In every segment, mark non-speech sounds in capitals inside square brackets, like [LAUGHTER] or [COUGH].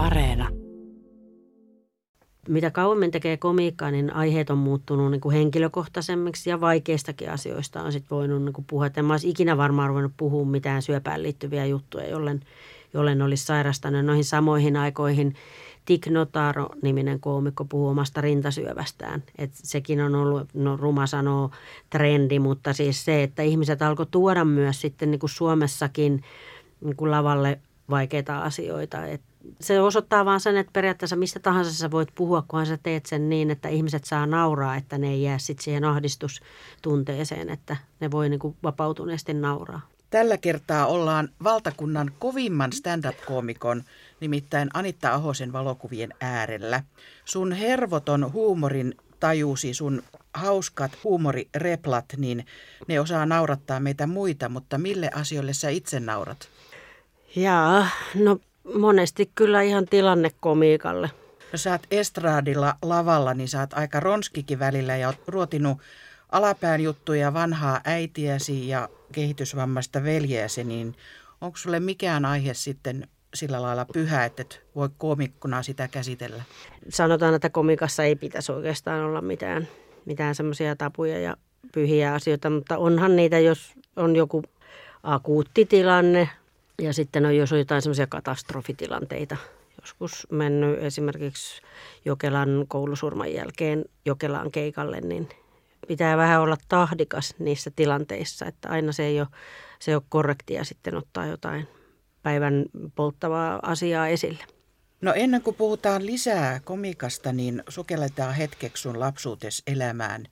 Areena. Mitä kauemmin tekee komiikkaa, niin aiheet on muuttunut niin kuin henkilökohtaisemmiksi ja vaikeistakin asioista on sit voinut niin kuin puhua. En mä olisi ikinä varmaan ruvennut puhua mitään syöpään liittyviä juttuja, jollen, jollen olisi sairastanut noihin samoihin aikoihin. Tik Notaro-niminen koomikko puhuu omasta rintasyövästään. Et sekin on ollut, no ruma sanoo, trendi, mutta siis se, että ihmiset alkoi tuoda myös sitten niin kuin Suomessakin niin kuin lavalle vaikeita asioita. Et se osoittaa vaan sen, että periaatteessa mistä tahansa sä voit puhua, kunhan sä teet sen niin, että ihmiset saa nauraa, että ne ei jää sitten siihen ahdistustunteeseen, että ne voi niin kuin vapautuneesti nauraa. Tällä kertaa ollaan valtakunnan kovimman stand-up-koomikon, nimittäin Anitta Ahosen valokuvien äärellä. Sun hervoton huumorin tajusi, sun hauskat huumorireplat, niin ne osaa naurattaa meitä muita, mutta mille asioille sä itse naurat? Jaa, no monesti kyllä ihan tilannekomiikalle. No sä oot estraadilla lavalla, niin sä oot aika ronskikin välillä ja oot ruotinut alapään juttuja vanhaa äitiäsi ja kehitysvammaista veljeäsi, niin onko sulle mikään aihe sitten sillä lailla pyhä, että et voi komikkona sitä käsitellä? Sanotaan, että komikassa ei pitäisi oikeastaan olla mitään, mitään semmoisia tapuja ja pyhiä asioita, mutta onhan niitä, jos on joku akuutti tilanne ja sitten on, jos on jotain semmoisia katastrofitilanteita. Joskus mennyt esimerkiksi Jokelan koulusurman jälkeen Jokelaan keikalle, niin pitää vähän olla tahdikas niissä tilanteissa, että aina se ei ole, se ei ole korrektia sitten ottaa jotain päivän polttavaa asiaa esille. No ennen kuin puhutaan lisää komikasta, niin sukelletaan hetkeksi sun lapsuutes elämään.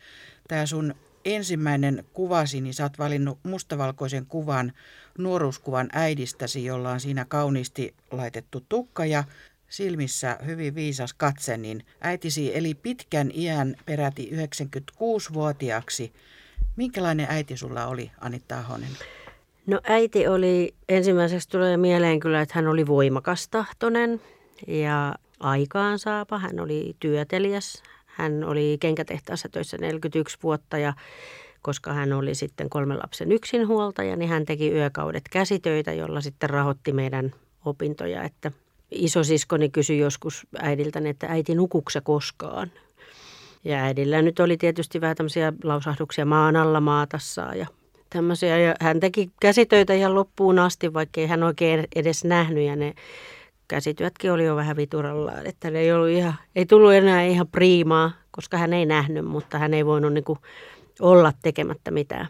Tämä sun ensimmäinen kuvasi, niin sä oot valinnut mustavalkoisen kuvan, nuoruuskuvan äidistäsi, jolla on siinä kauniisti laitettu tukka ja silmissä hyvin viisas katse, niin äitisi eli pitkän iän peräti 96-vuotiaaksi. Minkälainen äiti sulla oli, Anitta Ahonen? No äiti oli, ensimmäiseksi tulee mieleen kyllä, että hän oli voimakastahtoinen ja aikaansaapa. Hän oli työtelijäs. Hän oli kenkätehtaassa töissä 41 vuotta ja koska hän oli sitten kolmen lapsen yksinhuoltaja, niin hän teki yökaudet käsitöitä, jolla sitten rahoitti meidän opintoja. Että isosiskoni kysyi joskus äidiltäni, että äiti nukukse koskaan? Ja äidillä nyt oli tietysti vähän tämmöisiä lausahduksia maan alla maatassaa ja tämmöisiä. Ja hän teki käsitöitä ihan loppuun asti, vaikka ei hän oikein edes nähnyt ja ne käsityötkin oli jo vähän viturallaan, että ne ei, ollut ihan, ei tullut enää ihan priimaa, koska hän ei nähnyt, mutta hän ei voinut niin kuin olla tekemättä mitään.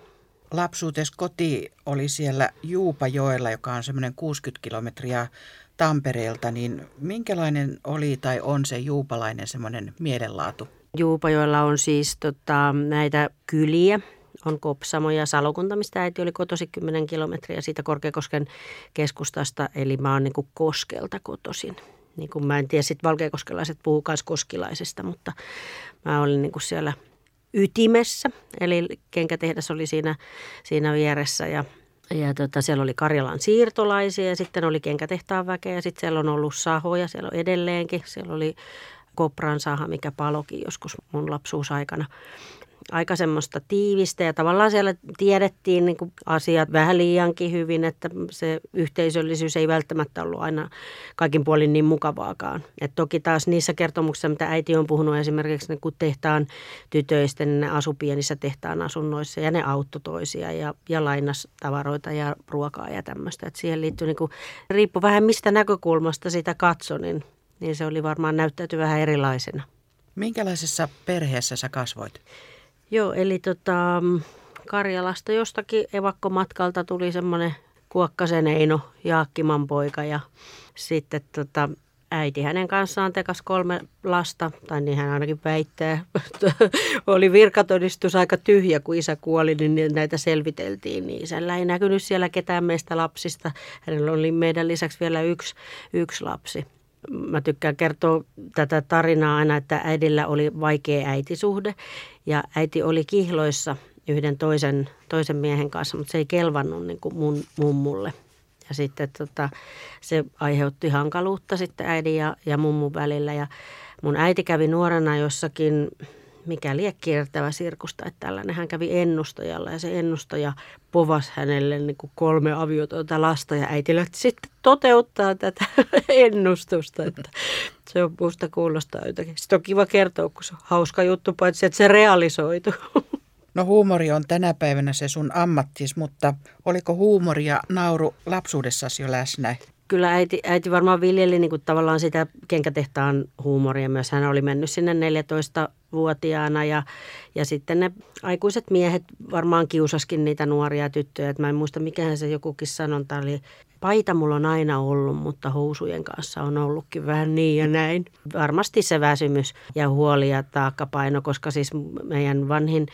Lapsuutes koti oli siellä Juupajoella, joka on semmoinen 60 kilometriä Tampereelta, niin minkälainen oli tai on se juupalainen semmoinen mielenlaatu? Juupajoella on siis tota, näitä kyliä, on Kopsamo ja Salokunta, mistä äiti oli kotosi 10 kilometriä siitä Korkeakosken keskustasta, eli mä oon niin kuin Koskelta kotosin. Niin kuin mä en tiedä, sitten valkeakoskelaiset puhuu koskilaisesta, mutta mä olin niin kuin siellä ytimessä, eli kenkätehdas oli siinä, siinä vieressä ja ja tota, siellä oli Karjalan siirtolaisia ja sitten oli kenkätehtaan väkeä ja sitten siellä on ollut sahoja, siellä on edelleenkin. Siellä oli Kopran saha, mikä palokin joskus mun lapsuusaikana aika semmoista tiivistä ja tavallaan siellä tiedettiin niin kuin asiat vähän liiankin hyvin, että se yhteisöllisyys ei välttämättä ollut aina kaikin puolin niin mukavaakaan. Et toki taas niissä kertomuksissa, mitä äiti on puhunut esimerkiksi niin kun tehtaan tytöistä, niin ne asu pienissä tehtaan asunnoissa ja ne auttoi toisia ja, ja lainas tavaroita ja ruokaa ja tämmöistä. Et siihen liittyy, niin kuin, riippuu vähän mistä näkökulmasta sitä katso, niin, niin se oli varmaan näyttäytyy vähän erilaisena. Minkälaisessa perheessä sä kasvoit? Joo, eli tota, Karjalasta jostakin evakkomatkalta tuli semmoinen Kuokkasen Eino, Jaakkiman poika ja sitten tota, äiti hänen kanssaan tekas kolme lasta, tai niin hän ainakin väittää. [LAUGHS] Oli virkatodistus aika tyhjä, kun isä kuoli, niin näitä selviteltiin. Niin isällä ei näkynyt siellä ketään meistä lapsista. Hänellä oli meidän lisäksi vielä yksi, yksi lapsi. Mä tykkään kertoa tätä tarinaa aina, että äidillä oli vaikea äitisuhde ja äiti oli kihloissa yhden toisen, toisen miehen kanssa, mutta se ei kelvannut niin kuin mun mummulle. Ja sitten tota, se aiheutti hankaluutta sitten äidin ja, ja mummun välillä. Ja mun äiti kävi nuorena jossakin, mikä lie kiertävä sirkusta, että tällainen hän kävi ennustajalla ja se ennustaja povas hänelle niin kuin kolme aviotonta lasta ja äiti lähti sitten toteuttaa tätä [LAUGHS] ennustusta, että se on musta kuulostaa jotakin. Sitten on kiva kertoa, kun se on hauska juttu, paitsi että se realisoitu. [LAUGHS] No huumori on tänä päivänä se sun ammattis, mutta oliko huumori ja nauru lapsuudessasi jo läsnä? Kyllä äiti, äiti varmaan viljeli niin kuin tavallaan sitä kenkätehtaan huumoria myös. Hän oli mennyt sinne 14-vuotiaana ja, ja sitten ne aikuiset miehet varmaan kiusaskin niitä nuoria tyttöjä. Et mä en muista, mikähän se jokukin sanonta oli. Paita mulla on aina ollut, mutta housujen kanssa on ollutkin vähän niin ja näin. Varmasti se väsymys ja huoli ja taakkapaino, koska siis meidän vanhin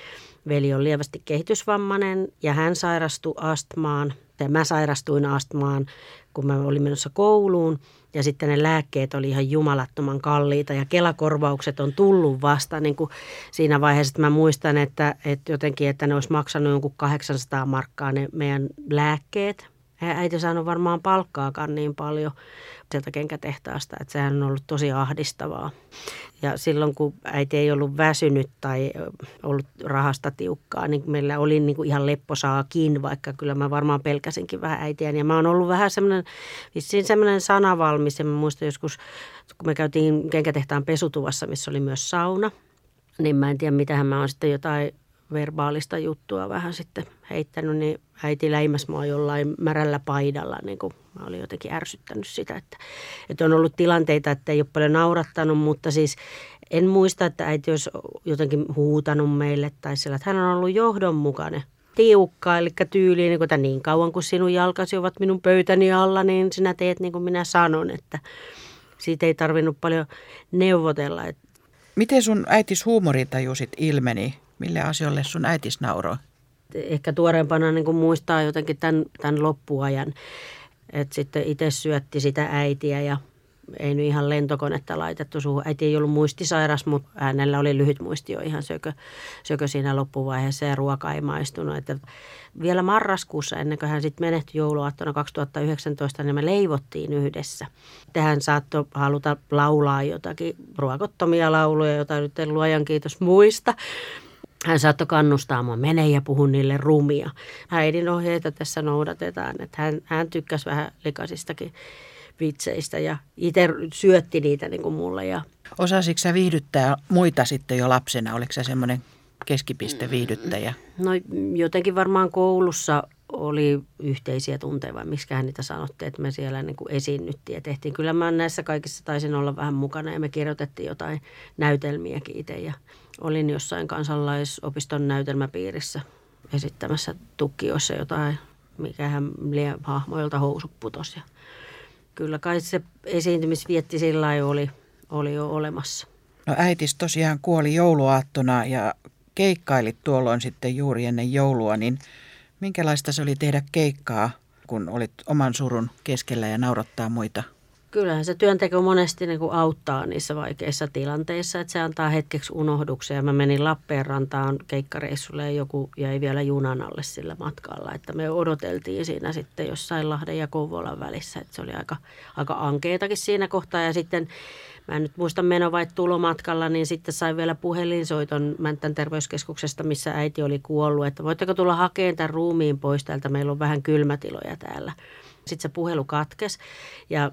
veli on lievästi kehitysvammainen ja hän sairastui astmaan. Ja mä sairastuin astmaan kun mä olin menossa kouluun ja sitten ne lääkkeet oli ihan jumalattoman kalliita ja kelakorvaukset on tullut vasta niin kuin siinä vaiheessa, että mä muistan, että, että jotenkin, että ne olisi maksanut jonkun 800 markkaa ne meidän lääkkeet. Äiti saanut varmaan palkkaakaan niin paljon sieltä kenkätehtaasta, että sehän on ollut tosi ahdistavaa. Ja silloin kun äiti ei ollut väsynyt tai ollut rahasta tiukkaa, niin meillä oli niin kuin ihan lepposaakin, vaikka kyllä mä varmaan pelkäsinkin vähän äitiä. Ja mä oon ollut vähän semmoinen, vissiin semmoinen sanavalmis. Ja mä muistan joskus, kun me käytiin kenkätehtaan pesutuvassa, missä oli myös sauna, niin mä en tiedä, mitähän mä oon sitten jotain verbaalista juttua vähän sitten heittänyt, niin äiti läimäs mua jollain märällä paidalla, niin kuin mä olin jotenkin ärsyttänyt sitä, että, että on ollut tilanteita, että ei ole paljon naurattanut, mutta siis en muista, että äiti olisi jotenkin huutanut meille tai sillä, että hän on ollut johdonmukainen tiukka, eli tyyliin, niin, että niin kauan kuin sinun jalkasi ovat minun pöytäni alla, niin sinä teet niin kuin minä sanon, että siitä ei tarvinnut paljon neuvotella. Miten sun äitis huumoritajusit ilmeni? Mille asioille sun äitis nauroi? Ehkä tuoreempana niin kuin muistaa jotenkin tämän, tämän loppuajan. Että sitten itse syötti sitä äitiä ja ei nyt ihan lentokonetta laitettu suhu. Äiti ei ollut muistisairas, mutta hänellä oli lyhyt muisti jo ihan sökö, sökö siinä loppuvaiheessa ja ruoka ei maistunut. Että vielä marraskuussa, ennen kuin hän sitten menehtyi jouluaattona 2019, niin me leivottiin yhdessä. Hän saattoi haluta laulaa jotakin ruokottomia lauluja, joita nyt en luojan kiitos muista hän saattoi kannustaa mua, mene ja puhu niille rumia. Äidin ohjeita tässä noudatetaan, että hän, hän tykkäsi vähän likaisistakin vitseistä ja itse syötti niitä niin kuin mulle. Ja... Osasitko sä viihdyttää muita sitten jo lapsena? Oliko sä semmoinen keskipiste viihdyttäjä? No jotenkin varmaan koulussa oli yhteisiä tunteja vai miksi niitä sanottiin, että me siellä niin kuin esiinnyttiin ja tehtiin. Kyllä mä näissä kaikissa taisin olla vähän mukana ja me kirjoitettiin jotain näytelmiäkin itse ja olin jossain kansalaisopiston näytelmäpiirissä esittämässä tukkioissa jotain, mikähän lie hahmoilta housut putosi. Kyllä kai se esiintymisvietti sillä oli, oli jo olemassa. No äitis tosiaan kuoli jouluaattona ja keikkailit tuolloin sitten juuri ennen joulua, niin minkälaista se oli tehdä keikkaa, kun olit oman surun keskellä ja naurattaa muita? Kyllähän se työnteko monesti niin kuin auttaa niissä vaikeissa tilanteissa, että se antaa hetkeksi unohduksia. Mä menin Lappeenrantaan keikkareissulle ja joku jäi vielä junan alle sillä matkalla, että me odoteltiin siinä sitten jossain Lahden ja Kouvolan välissä, että se oli aika, aika ankeetakin siinä kohtaa ja sitten mä en nyt muista meno vai tulomatkalla, niin sitten sai vielä puhelinsoiton Mäntän terveyskeskuksesta, missä äiti oli kuollut, että voitteko tulla hakemaan tämän ruumiin pois täältä, meillä on vähän kylmätiloja täällä. Sitten se puhelu katkesi ja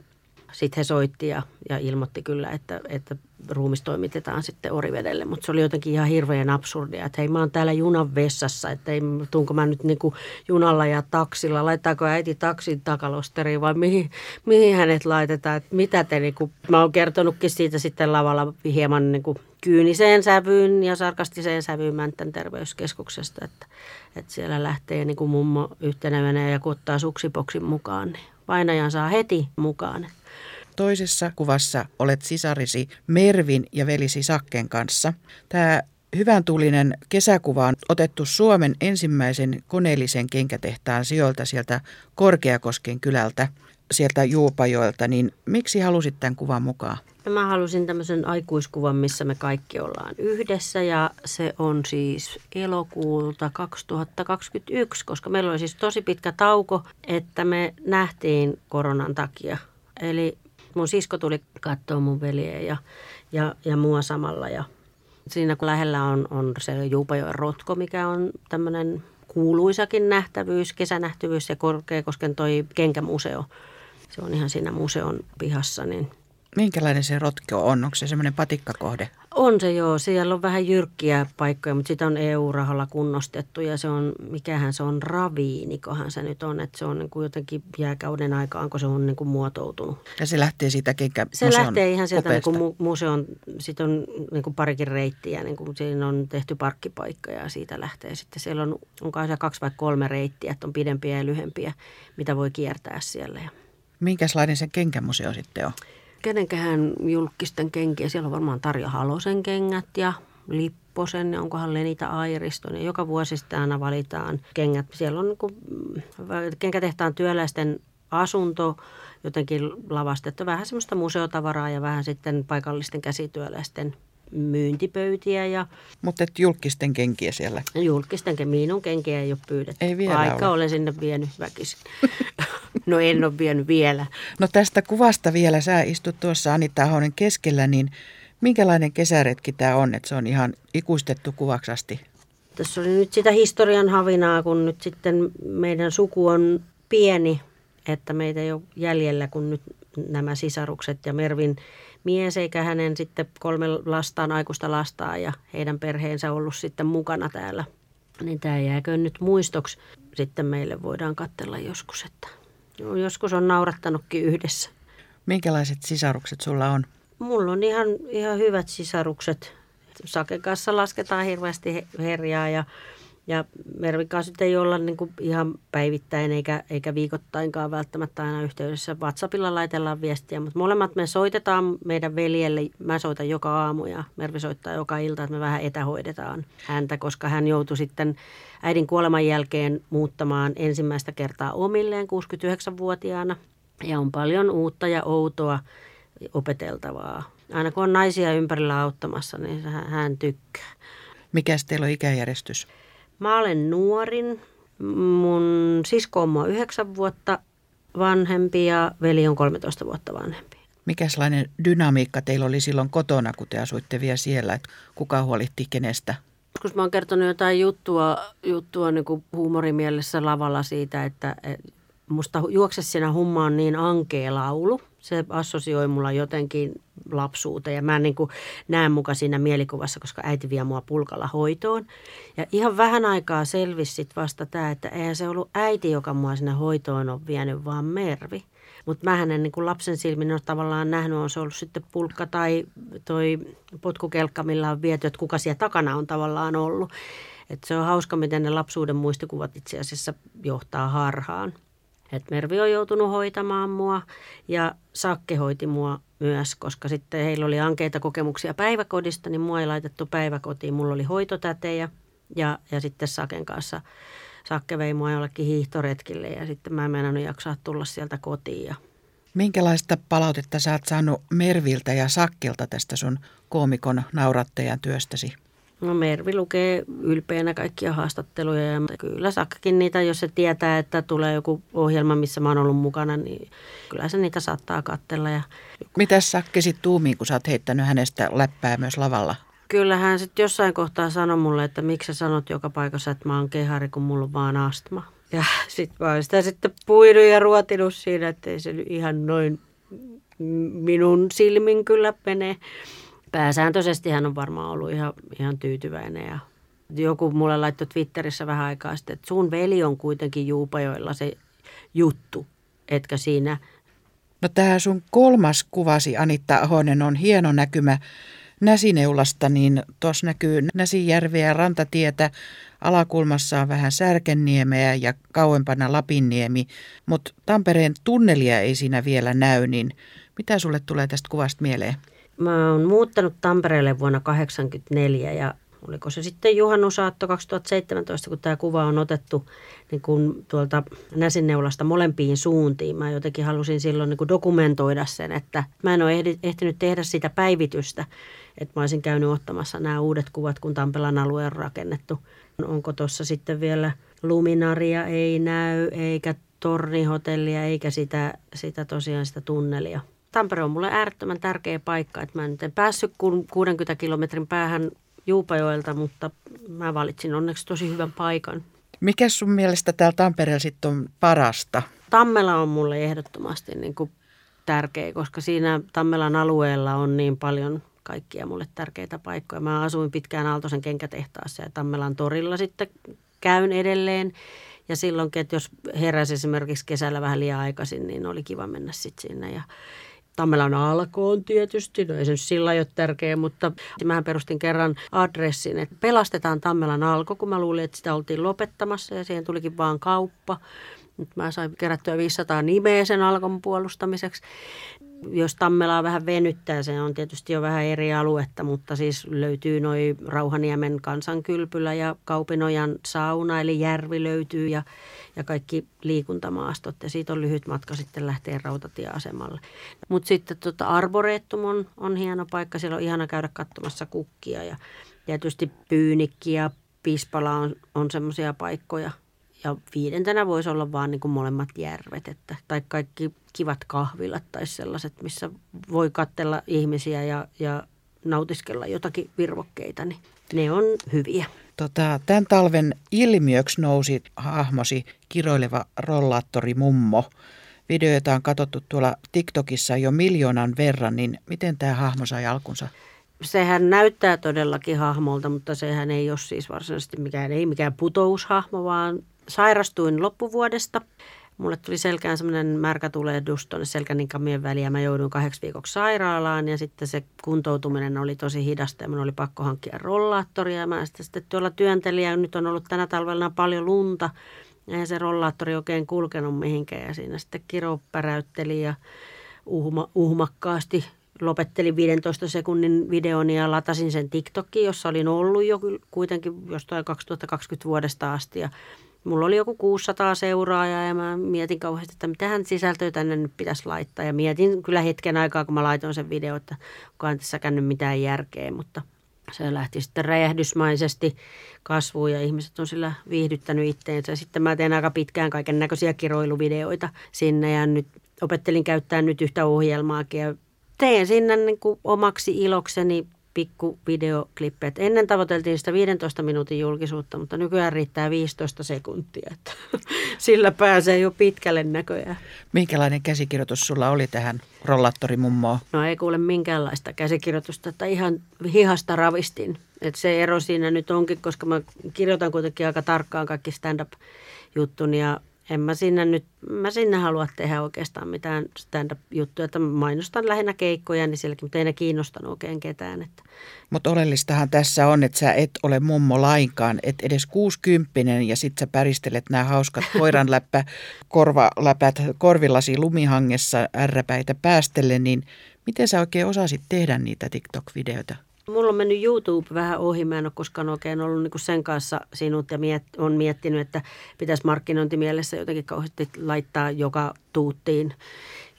sitten he soitti ja, ja ilmoitti kyllä, että, että ruumis toimitetaan sitten Orivedelle, mutta se oli jotenkin ihan hirveän absurdia, että hei mä oon täällä junan vessassa, että ei, tuunko mä nyt niinku junalla ja taksilla, laittaako äiti taksin takalosteriin vai mihin, mihin hänet laitetaan, että mitä te niinku, mä oon kertonutkin siitä sitten lavalla hieman niinku kyyniseen sävyyn ja sarkastiseen sävyyn Mäntän terveyskeskuksesta, että, että siellä lähtee niinku mummo yhtenä ja kun ottaa suksipoksin mukaan, niin vainajan saa heti mukaan. Toisessa kuvassa olet sisarisi Mervin ja velisi Sakken kanssa. Tämä hyvän tulinen kesäkuva on otettu Suomen ensimmäisen koneellisen kenkätehtaan sijoilta sieltä Korkeakosken kylältä, sieltä Juupajoelta, niin miksi halusit tämän kuvan mukaan? Mä halusin tämmöisen aikuiskuvan, missä me kaikki ollaan yhdessä ja se on siis elokuulta 2021, koska meillä oli siis tosi pitkä tauko, että me nähtiin koronan takia. Eli mun sisko tuli katsoa mun veljeä ja, ja, ja mua samalla ja Siinä kun lähellä on, on se Juupajoen rotko, mikä on tämmöinen kuuluisakin nähtävyys, kesänähtyvyys ja Korkeakosken toi kenkämuseo. Se on ihan siinä museon pihassa, niin Minkälainen se rotko on? Onko se semmoinen patikkakohde? On se joo, siellä on vähän jyrkkiä paikkoja, mutta sitä on EU-rahalla kunnostettu ja se on, mikähän se on, raviinikohan se nyt on, että se on niin kuin jotenkin jääkauden aikaan, kun se on niin kuin muotoutunut. Ja se lähtee siitä kenkä Se lähtee ihan sieltä niin kuin mu- museon, sitten on niin kuin parikin reittiä, niin kuin siinä on tehty parkkipaikka ja siitä lähtee sitten. Siellä on, onko se kaksi vai kolme reittiä, että on pidempiä ja lyhempiä, mitä voi kiertää siellä. Minkälainen se kenkämuseo sitten on? Kenenkähän julkisten kenkiä. Siellä on varmaan Tarja Halosen kengät ja Lipposen onkohan Lenita Airiston. Ja joka vuosi sitten aina valitaan kengät. Siellä on niin kenkätehtaan työläisten asunto jotenkin lavastettu. Vähän semmoista museotavaraa ja vähän sitten paikallisten käsityöläisten myyntipöytiä ja Mutta et julkisten kenkiä siellä. julkisten ken- minun kenkiä ei ole pyydetty. Ei vielä Vaikka ole. olen sinne vienyt väkisin. [LAUGHS] no en ole vienyt vielä. No tästä kuvasta vielä, sä istut tuossa Anita Ahonen keskellä, niin minkälainen kesäretki tämä on, että se on ihan ikuistettu kuvaksi asti? Tässä oli nyt sitä historian havinaa, kun nyt sitten meidän suku on pieni, että meitä ei ole jäljellä, kun nyt nämä sisarukset ja Mervin mies eikä hänen sitten kolme lastaan, aikuista lastaan ja heidän perheensä ollut sitten mukana täällä. Niin tämä jääkö nyt muistoksi. Sitten meille voidaan katsella joskus, että joskus on naurattanutkin yhdessä. Minkälaiset sisarukset sulla on? Mulla on ihan, ihan hyvät sisarukset. Saken kanssa lasketaan hirveästi he- herjaa ja, ja Mervin kanssa ei olla niin kuin ihan päivittäin eikä, eikä viikoittainkaan välttämättä aina yhteydessä. WhatsAppilla laitellaan viestiä, mutta molemmat me soitetaan meidän veljelle. Mä soitan joka aamu ja Mervi soittaa joka ilta, että me vähän etähoidetaan häntä, koska hän joutui sitten äidin kuoleman jälkeen muuttamaan ensimmäistä kertaa omilleen 69-vuotiaana. Ja on paljon uutta ja outoa opeteltavaa. Aina kun on naisia ympärillä auttamassa, niin hän tykkää. Mikäs teillä on ikäjärjestys? Mä olen nuorin. Mun sisko on mua 9 vuotta vanhempi ja veli on 13 vuotta vanhempi. Mikäslainen dynamiikka teillä oli silloin kotona, kun te asuitte vielä siellä, että kuka huolihti kenestä? Joskus mä oon kertonut jotain juttua, juttua niin kuin huumorimielessä lavalla siitä, että et, musta juokse siinä humma on niin ankea laulu. Se assosioi mulla jotenkin lapsuuteen ja mä niin kuin näen muka siinä mielikuvassa, koska äiti vie mua pulkalla hoitoon. Ja ihan vähän aikaa selvisi sit vasta tämä, että eihän se ollut äiti, joka mua sinne hoitoon on vienyt, vaan Mervi. Mutta mä en niin lapsen silmin ole tavallaan nähnyt, on se ollut sitten pulkka tai toi potkukelkka, millä on viety, että kuka siellä takana on tavallaan ollut. Et se on hauska, miten ne lapsuuden muistikuvat itse asiassa johtaa harhaan. Et Mervi on joutunut hoitamaan mua ja Sakke hoiti mua myös, koska sitten heillä oli ankeita kokemuksia päiväkodista, niin mua ei laitettu päiväkotiin. Mulla oli hoitotätejä ja, ja sitten Saken kanssa Sakke vei mua jollekin hiihtoretkille ja sitten mä en meinannut jaksaa tulla sieltä kotiin. Ja Minkälaista palautetta sä oot saanut Merviltä ja Sakkilta tästä sun koomikon naurattajan työstäsi? No Mervi lukee ylpeänä kaikkia haastatteluja ja kyllä Sakkakin niitä, jos se tietää, että tulee joku ohjelma, missä mä oon ollut mukana, niin kyllä se niitä saattaa katsella. Ja Mitäs Sakke sit tuumiin, kun sä oot heittänyt hänestä läppää myös lavalla? kyllähän sitten jossain kohtaa sanoi mulle, että miksi sä sanot joka paikassa, että mä oon kehari, kun mulla on vaan astma. Ja [LAUGHS] sitten mä oon sitä sitten puinut ja ruotinut siinä, että ei se nyt ihan noin minun silmin kyllä mene. Pääsääntöisesti hän on varmaan ollut ihan, ihan tyytyväinen ja joku mulle laittoi Twitterissä vähän aikaa sitten, että sun veli on kuitenkin Juupajoilla se juttu, etkä siinä No tämä sun kolmas kuvasi, Anitta Ahonen, on hieno näkymä Näsineulasta, niin tuossa näkyy Näsijärveä ja rantatietä. Alakulmassa on vähän Särkenniemeä ja kauempana Lapinniemi, mutta Tampereen tunnelia ei siinä vielä näy, niin mitä sulle tulee tästä kuvasta mieleen? Mä oon muuttanut Tampereelle vuonna 1984 ja oliko se sitten juhannusaatto 2017, kun tämä kuva on otettu niin kun tuolta Näsinneulasta molempiin suuntiin. Mä jotenkin halusin silloin niin kun dokumentoida sen, että mä en ole ehtinyt tehdä sitä päivitystä, että mä olisin käynyt ottamassa nämä uudet kuvat, kun Tampelan alue on rakennettu. Onko tuossa sitten vielä luminaria ei näy, eikä tornihotellia, eikä sitä, sitä tosiaan sitä tunnelia. Tampere on mulle äärettömän tärkeä paikka, että mä nyt en päässyt kun 60 kilometrin päähän Juupajoelta, mutta mä valitsin onneksi tosi hyvän paikan. Mikä sun mielestä täällä Tampereella sitten on parasta? Tammela on mulle ehdottomasti niin kuin tärkeä, koska siinä Tammelan alueella on niin paljon kaikkia mulle tärkeitä paikkoja. Mä asuin pitkään Aaltosen kenkätehtaassa ja Tammelan torilla sitten käyn edelleen. Ja silloinkin, että jos heräsi esimerkiksi kesällä vähän liian aikaisin, niin oli kiva mennä sitten sinne. Ja Tammelan alkoon tietysti, no ei se nyt sillä ole tärkeä, mutta mähän perustin kerran adressin, että pelastetaan Tammelan alko, kun mä luulin, että sitä oltiin lopettamassa ja siihen tulikin vaan kauppa. Nyt mä sain kerättyä 500 nimeä sen alkon puolustamiseksi jos Tammelaa vähän venyttää, se on tietysti jo vähän eri aluetta, mutta siis löytyy noin Rauhaniemen kansankylpylä ja Kaupinojan sauna, eli järvi löytyy ja, ja kaikki liikuntamaastot. Ja siitä on lyhyt matka sitten lähteä rautatieasemalle. Mutta sitten tota Arboretum on, on hieno paikka, siellä on ihana käydä katsomassa kukkia ja tietysti Pyynikki ja Pispala on, on semmoisia paikkoja, ja viidentenä voisi olla vaan niin kuin molemmat järvet, että, tai kaikki kivat kahvilat tai sellaiset, missä voi katsella ihmisiä ja, ja nautiskella jotakin virvokkeita, niin ne on hyviä. Tota, tämän talven ilmiöksi nousi hahmosi kiroileva rollaattori mummo. Videoita on katsottu tuolla TikTokissa jo miljoonan verran, niin miten tämä hahmo sai alkunsa? Sehän näyttää todellakin hahmolta, mutta sehän ei ole siis varsinaisesti mikään, ei mikään putoushahmo, vaan sairastuin loppuvuodesta. Mulle tuli selkään semmoinen märkä tulehdus tuonne selkäninkamien väliin ja mä jouduin kahdeksi viikoksi sairaalaan ja sitten se kuntoutuminen oli tosi hidasta ja mun oli pakko hankkia rollaattoria ja mä sitten, sitten tuolla työntelin ja nyt on ollut tänä talvella paljon lunta. Eihän se rollaattori oikein kulkenut mihinkään ja siinä sitten Kiro päräytteli ja uhma, uhmakkaasti lopettelin 15 sekunnin videon ja latasin sen TikTokiin, jossa olin ollut jo kuitenkin jostain 2020 vuodesta asti ja Mulla oli joku 600 seuraajaa ja mä mietin kauheasti, että mitähän sisältöä tänne nyt pitäisi laittaa. Ja mietin kyllä hetken aikaa, kun mä laitoin sen video, että onkohan tässä käynyt mitään järkeä, mutta se lähti sitten räjähdysmaisesti kasvuun ja ihmiset on sillä viihdyttänyt itteensä. Sitten mä teen aika pitkään kaiken näköisiä kiroiluvideoita sinne ja nyt opettelin käyttää nyt yhtä ohjelmaakin ja teen sinne niin kuin omaksi ilokseni pikku videoklippejä. Ennen tavoiteltiin sitä 15 minuutin julkisuutta, mutta nykyään riittää 15 sekuntia. Että [LAUGHS] sillä pääsee jo pitkälle näköjään. Minkälainen käsikirjoitus sulla oli tähän rollattorimummoon? No ei kuule minkäänlaista käsikirjoitusta, että ihan hihasta ravistin. Et se ero siinä nyt onkin, koska mä kirjoitan kuitenkin aika tarkkaan kaikki stand-up-juttuni ja en mä sinne nyt, mä sinne halua tehdä oikeastaan mitään stand-up-juttuja, että mainostan lähinnä keikkoja, niin sielläkin, mutta ei ne kiinnostanut oikein ketään. Että. Mutta oleellistahan tässä on, että sä et ole mummo lainkaan, et edes kuusikymppinen ja sit sä päristelet nämä hauskat [LAUGHS] koiranläppä, korvaläpät korvillasi lumihangessa ärräpäitä päästelle, niin miten sä oikein osasit tehdä niitä TikTok-videoita? Mulla on mennyt YouTube vähän ohi. Mä en ole koskaan oikein ollut niin sen kanssa sinut ja miet, on miettinyt, että pitäisi markkinointimielessä jotenkin kauheasti laittaa joka tuuttiin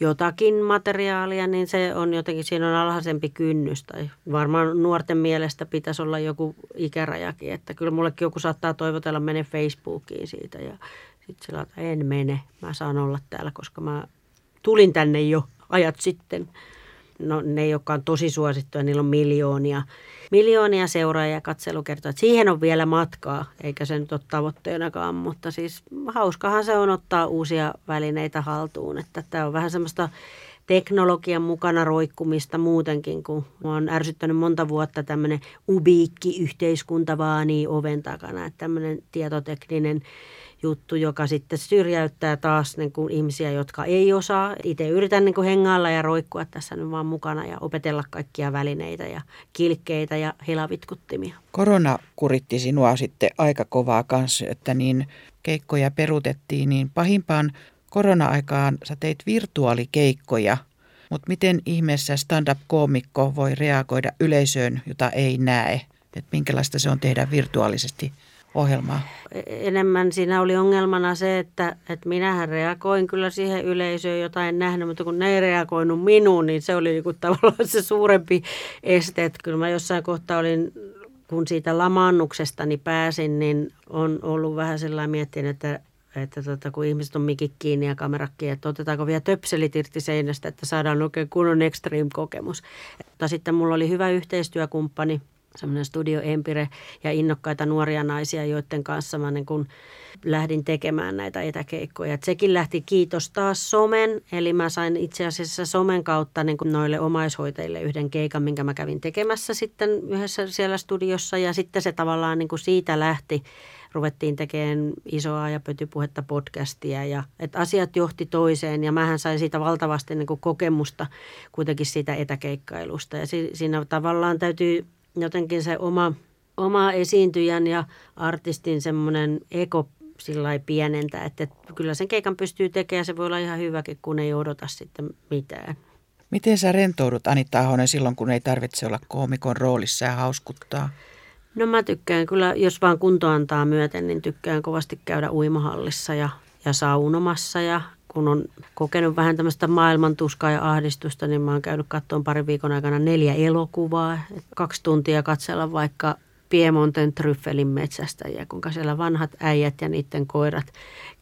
jotakin materiaalia, niin se on jotenkin, siinä on alhaisempi kynnys. Tai varmaan nuorten mielestä pitäisi olla joku ikärajakin, että kyllä mullekin joku saattaa toivotella mene Facebookiin siitä ja sitten sillä että en mene, mä saan olla täällä, koska mä tulin tänne jo ajat sitten no ne ei olekaan tosi suosittuja, niillä on miljoonia, miljoonia seuraajia katselukertoja. Että siihen on vielä matkaa, eikä se nyt ole tavoitteenakaan, mutta siis hauskahan se on ottaa uusia välineitä haltuun. Että tämä on vähän semmoista teknologian mukana roikkumista muutenkin, kun on ärsyttänyt monta vuotta tämmöinen ubiikki yhteiskunta vaanii oven takana, että tämmöinen tietotekninen juttu, joka sitten syrjäyttää taas niin kuin ihmisiä, jotka ei osaa. Itse yritän niin kuin hengailla ja roikkua tässä nyt vaan mukana ja opetella kaikkia välineitä ja kilkkeitä ja hilavitkuttimia. Korona kuritti sinua sitten aika kovaa kanssa, että niin keikkoja peruutettiin, niin pahimpaan korona-aikaan sä teit virtuaalikeikkoja, mutta miten ihmeessä stand-up-koomikko voi reagoida yleisöön, jota ei näe? Että minkälaista se on tehdä virtuaalisesti ohjelmaa? Enemmän siinä oli ongelmana se, että, että minähän reagoin kyllä siihen yleisöön, jota en nähnyt, mutta kun ne ei reagoinut minuun, niin se oli niin tavallaan se suurempi este. Että kyllä mä jossain kohtaa olin, kun siitä lamaannuksestani pääsin, niin on ollut vähän sellainen miettin, että että tota, kun ihmiset on mikit kiinni ja kamerat kiinni, että otetaanko vielä töpselit irti seinästä, että saadaan oikein kunnon extreme-kokemus. Mutta sitten mulla oli hyvä yhteistyökumppani semmoinen Studio Empire ja innokkaita nuoria naisia, joiden kanssa mä niin kun lähdin tekemään näitä etäkeikkoja. Et sekin lähti kiitos taas somen, eli mä sain itse asiassa somen kautta niin kun noille omaishoitajille yhden keikan, minkä mä kävin tekemässä sitten yhdessä siellä studiossa. Ja sitten se tavallaan niin siitä lähti. Ruvettiin tekemään isoa ja pötypuhetta podcastia ja että asiat johti toiseen. Ja mähän sain siitä valtavasti niin kokemusta kuitenkin siitä etäkeikkailusta. Ja siinä tavallaan täytyy jotenkin se oma, oma esiintyjän ja artistin semmoinen eko sillä pienentää, että kyllä sen keikan pystyy tekemään, se voi olla ihan hyväkin, kun ei odota sitten mitään. Miten sä rentoudut Anita Ahonen silloin, kun ei tarvitse olla koomikon roolissa ja hauskuttaa? No mä tykkään kyllä, jos vaan kunto antaa myöten, niin tykkään kovasti käydä uimahallissa ja, ja saunomassa ja kun on kokenut vähän tämmöistä maailmantuskaa ja ahdistusta, niin mä oon käynyt katsomaan parin viikon aikana neljä elokuvaa. Kaksi tuntia katsella vaikka Piemonten tryffelin metsästäjiä, kuinka siellä vanhat äijät ja niiden koirat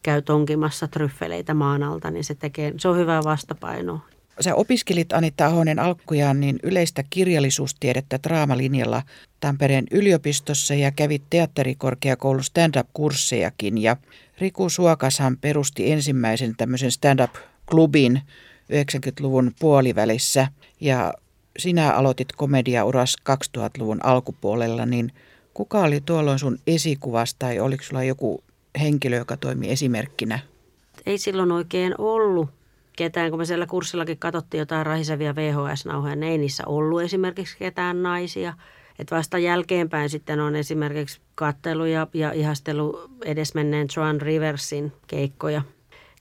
käy tonkimassa tryffeleitä maan alta, niin se tekee, se on hyvä vastapaino. Sä opiskelit Anita Ahonen alkujaan niin yleistä kirjallisuustiedettä draamalinjalla Tampereen yliopistossa ja kävit teatterikorkeakoulun stand-up-kurssejakin ja Riku Suokashan perusti ensimmäisen tämmöisen stand-up-klubin 90-luvun puolivälissä. Ja sinä aloitit komediauras 2000-luvun alkupuolella, niin kuka oli tuolloin sun esikuvasta tai oliko sulla joku henkilö, joka toimi esimerkkinä? Ei silloin oikein ollut ketään, kun me siellä kurssillakin katsottiin jotain rahisevia VHS-nauhoja, ne ei niissä ollut esimerkiksi ketään naisia. Et vasta jälkeenpäin sitten on esimerkiksi kattelu ja, ja ihastelu edesmenneen Joan Riversin keikkoja.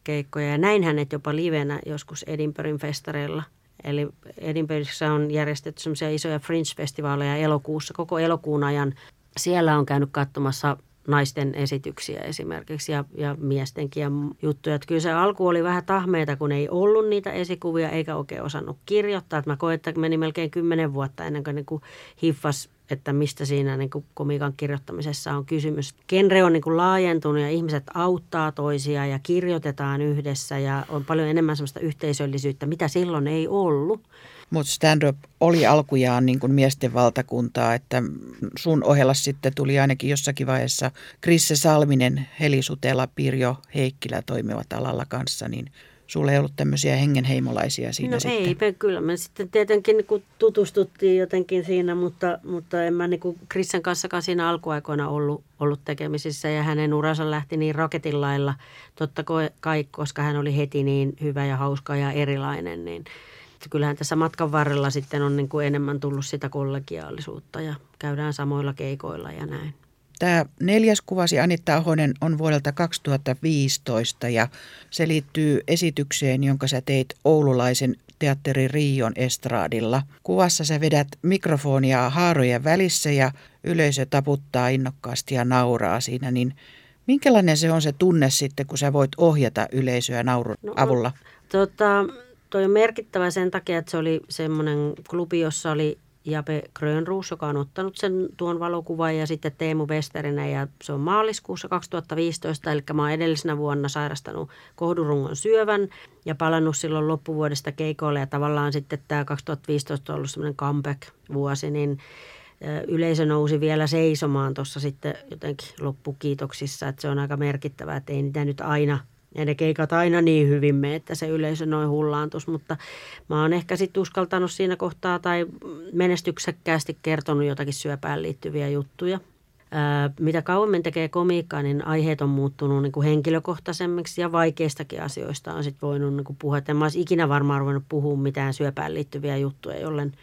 keikkoja. Ja näin hänet jopa livenä joskus Edinburghin festareilla – Eli Edinburghissa on järjestetty semmoisia isoja Fringe-festivaaleja elokuussa, koko elokuun ajan. Siellä on käynyt katsomassa naisten esityksiä esimerkiksi ja, ja miestenkin ja juttuja. Että kyllä se alku oli vähän tahmeita, kun ei ollut niitä esikuvia eikä oikein osannut kirjoittaa. Että mä koen, että meni melkein kymmenen vuotta ennen kuin, niin kuin hiffas että mistä siinä niin kuin komikan kirjoittamisessa on kysymys. Genre on niin kuin laajentunut ja ihmiset auttaa toisia ja kirjoitetaan yhdessä ja on paljon enemmän sellaista yhteisöllisyyttä, mitä silloin ei ollut. Mutta stand-up oli alkujaan niin kuin miesten valtakuntaa, että sun ohella sitten tuli ainakin jossakin vaiheessa Krisse Salminen, Heli Sutela, Pirjo Heikkilä toimivat alalla kanssa, niin sulla ei ollut tämmöisiä hengenheimolaisia siinä no sitten? ei, kyllä me sitten tietenkin niin tutustuttiin jotenkin siinä, mutta, mutta en mä niin Krissen kanssakaan siinä alkuaikoina ollut, ollut tekemisissä ja hänen uransa lähti niin raketin lailla, totta kai, koska hän oli heti niin hyvä ja hauska ja erilainen, niin kyllähän tässä matkan varrella sitten on niin kuin enemmän tullut sitä kollegiaalisuutta ja käydään samoilla keikoilla ja näin. Tämä neljäs kuvasi Anitta Ahonen on vuodelta 2015 ja se liittyy esitykseen, jonka sä teit oululaisen teatteri Rion estraadilla. Kuvassa sä vedät mikrofonia haarojen välissä ja yleisö taputtaa innokkaasti ja nauraa siinä, niin minkälainen se on se tunne sitten, kun sä voit ohjata yleisöä naurun no, avulla? Tota, toi on merkittävä sen takia, että se oli semmoinen klubi, jossa oli Jape Grönruus, joka on ottanut sen tuon valokuvan ja sitten Teemu Westerinen ja se on maaliskuussa 2015, eli mä oon edellisenä vuonna sairastanut kohdurungon syövän ja palannut silloin loppuvuodesta keikoille ja tavallaan sitten tämä 2015 on ollut semmoinen comeback-vuosi, niin yleisö nousi vielä seisomaan tuossa sitten jotenkin loppukiitoksissa, että se on aika merkittävää, että ei niitä nyt aina – ja ne keikat aina niin hyvin me, että se yleisö noin hullaantus, mutta mä oon ehkä sitten uskaltanut siinä kohtaa tai menestyksekkäästi kertonut jotakin syöpään liittyviä juttuja. Ää, mitä kauemmin tekee komiikkaa, niin aiheet on muuttunut niin kuin henkilökohtaisemmiksi ja vaikeistakin asioista on sitten voinut niin kuin puhua. En mä olisi ikinä varmaan ruvennut puhua mitään syöpään liittyviä juttuja, jollen,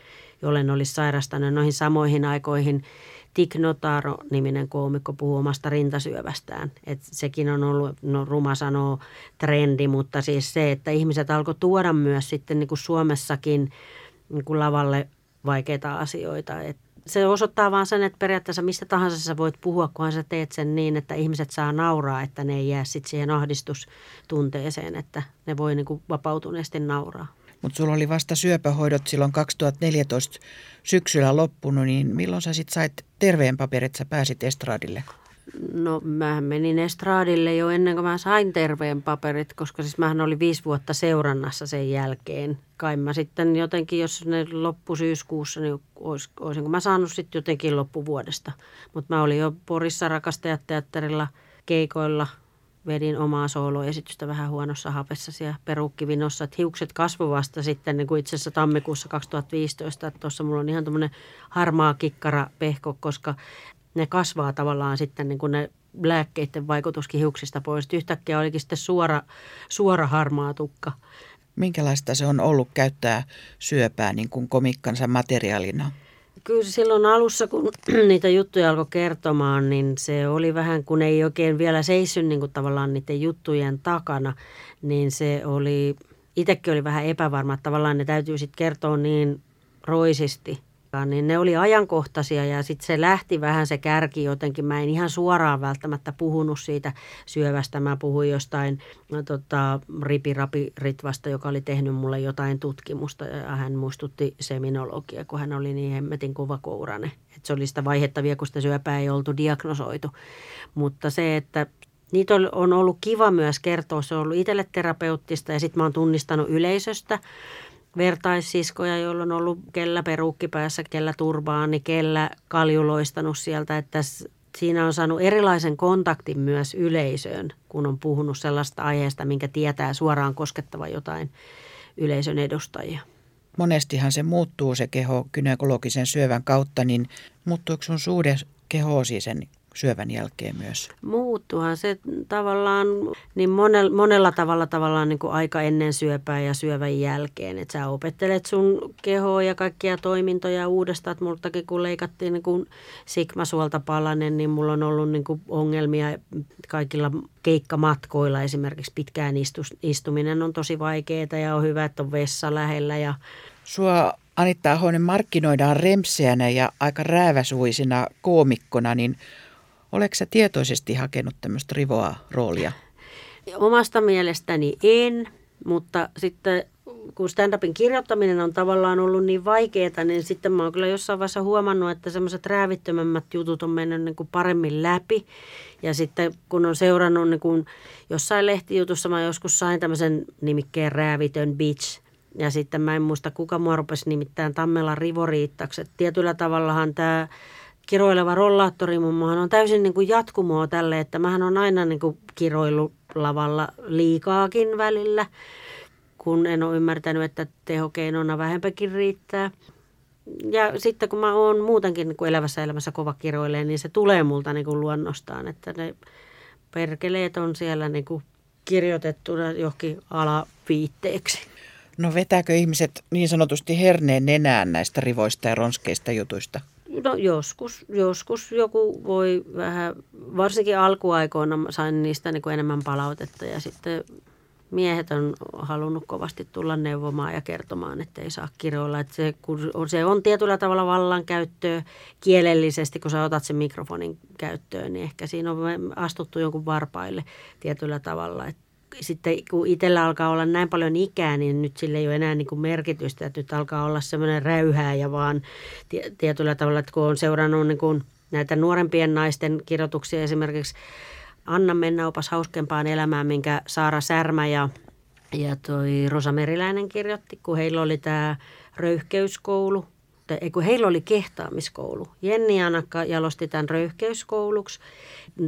jollen olisi sairastanut noihin samoihin aikoihin – Tik Notaro-niminen koomikko puhuu omasta rintasyövästään. Et sekin on ollut, no ruma sanoo, trendi, mutta siis se, että ihmiset alkoi tuoda myös sitten niin kuin Suomessakin niin kuin lavalle vaikeita asioita. Et se osoittaa vaan sen, että periaatteessa mistä tahansa sä voit puhua, kunhan sä teet sen niin, että ihmiset saa nauraa, että ne ei jää sitten siihen ahdistustunteeseen, että ne voi niin kuin vapautuneesti nauraa. Mutta sulla oli vasta syöpähoidot silloin 2014 syksyllä loppunut, niin milloin sä sitten sait terveen paperit, sä pääsit estradille? No mä menin estraadille jo ennen kuin mä sain terveen paperit, koska siis mähän oli viisi vuotta seurannassa sen jälkeen. Kai mä sitten jotenkin, jos ne loppu syyskuussa, niin olis, olisinko mä saanut sitten jotenkin loppuvuodesta. Mutta mä olin jo Porissa rakastajateatterilla keikoilla – vedin omaa sooloesitystä vähän huonossa hapessa siellä perukkivinossa. Että hiukset kasvoi vasta sitten niin kuin itse asiassa tammikuussa 2015. Että tuossa mulla on ihan tämmöinen harmaa kikkara pehko, koska ne kasvaa tavallaan sitten niin kuin ne lääkkeiden vaikutuskin hiuksista pois. Yhtäkkiä olikin sitten suora, suora harmaa tukka. Minkälaista se on ollut käyttää syöpää niin kuin komikkansa materiaalina? Kyllä silloin alussa, kun [CLEARS THROAT] niitä juttuja alkoi kertomaan, niin se oli vähän, kun ei oikein vielä seissyt niin kuin tavallaan niiden juttujen takana, niin se oli, itsekin oli vähän epävarma, että tavallaan ne täytyy sitten kertoa niin roisisti niin ne oli ajankohtaisia ja sitten se lähti vähän se kärki jotenkin. Mä en ihan suoraan välttämättä puhunut siitä syövästä. Mä puhuin jostain no, tota, Ripi Ritvasta, joka oli tehnyt mulle jotain tutkimusta ja hän muistutti seminologia, kun hän oli niin hemmetin kourane. Et se oli sitä vaihetta vielä, kun sitä syöpää ei oltu diagnosoitu. Mutta se, että Niitä on ollut kiva myös kertoa, se on ollut itselle terapeuttista ja sitten mä oon tunnistanut yleisöstä vertaissiskoja, joilla on ollut kellä peruukki päässä, kellä turbaani, kellä kaljuloistanut sieltä, että siinä on saanut erilaisen kontaktin myös yleisöön, kun on puhunut sellaista aiheesta, minkä tietää suoraan koskettava jotain yleisön edustajia. Monestihan se muuttuu se keho gynekologisen syövän kautta, niin muuttuuko sun suhde kehoosi sen syövän jälkeen myös? Muuttuuhan se tavallaan niin monella, monella tavalla tavallaan niin kuin aika ennen syöpää ja syövän jälkeen. Että sä opettelet sun kehoa ja kaikkia toimintoja uudestaan. Että multakin kun leikattiin niin kuin sigmasuolta palanen, niin mulla on ollut niin kuin ongelmia kaikilla keikkamatkoilla. Esimerkiksi pitkään istuminen on tosi vaikeaa ja on hyvä, että on vessa lähellä ja Sua Anitta Ahonen markkinoidaan remseänä ja aika rääväsuisina koomikkona, niin Oletko sä tietoisesti hakenut tämmöistä rivoa roolia? Omasta mielestäni en, mutta sitten kun stand-upin kirjoittaminen on tavallaan ollut niin vaikeaa, niin sitten mä oon kyllä jossain vaiheessa huomannut, että semmoiset räävittömämmät jutut on mennyt niin kuin paremmin läpi. Ja sitten kun on seurannut niin kuin jossain lehtijutussa, mä joskus sain tämmöisen nimikkeen räävitön bitch. Ja sitten mä en muista, kuka mua rupesi nimittäin Tammela Rivoriittaksi. Tietyllä tavallahan tämä kiroileva rollaattori mummohan on täysin niin kuin jatkumoa tälle, että mähän on aina niin kuin kiroillut lavalla liikaakin välillä, kun en ole ymmärtänyt, että tehokeinona vähempäkin riittää. Ja sitten kun mä oon muutenkin niin kuin elävässä elämässä kova kiroilee, niin se tulee multa niin kuin luonnostaan, että ne perkeleet on siellä niin kuin kirjoitettuna johonkin alaviitteeksi. No vetääkö ihmiset niin sanotusti herneen nenään näistä rivoista ja ronskeista jutuista? No joskus, joskus joku voi vähän, varsinkin alkuaikoina sain niistä niin kuin enemmän palautetta ja sitten miehet on halunnut kovasti tulla neuvomaan ja kertomaan, että ei saa kiroilla. Että se, kun se on tietyllä tavalla vallankäyttöä kielellisesti, kun sä otat sen mikrofonin käyttöön, niin ehkä siinä on astuttu jonkun varpaille tietyllä tavalla. Että sitten kun itsellä alkaa olla näin paljon ikää, niin nyt sille ei ole enää niin kuin merkitystä, että nyt alkaa olla semmoinen räyhääjä vaan tietyllä tavalla, että kun on seurannut niin kuin näitä nuorempien naisten kirjoituksia esimerkiksi Anna mennä opas hauskempaan elämään, minkä Saara Särmä ja, ja toi Rosa Meriläinen kirjoitti, kun heillä oli tämä röyhkeyskoulu, ei kun heillä oli kehtaamiskoulu. Jenni Anakka jalosti tämän röyhkeyskouluksi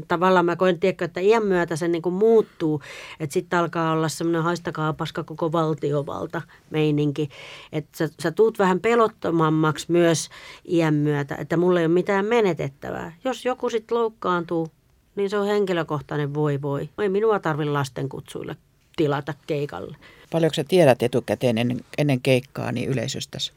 tavallaan mä koen, tiedä, että iän myötä se niin kuin muuttuu, että sitten alkaa olla semmoinen haistakaa paska koko valtiovalta meininki, että sä, sä tuut vähän pelottomammaksi myös iän myötä, että mulla ei ole mitään menetettävää. Jos joku sitten loukkaantuu, niin se on henkilökohtainen voi voi. Ei minua tarvi lasten kutsuille tilata keikalle. Paljonko sä tiedät etukäteen ennen, ennen keikkaa niin yleisöstäsi?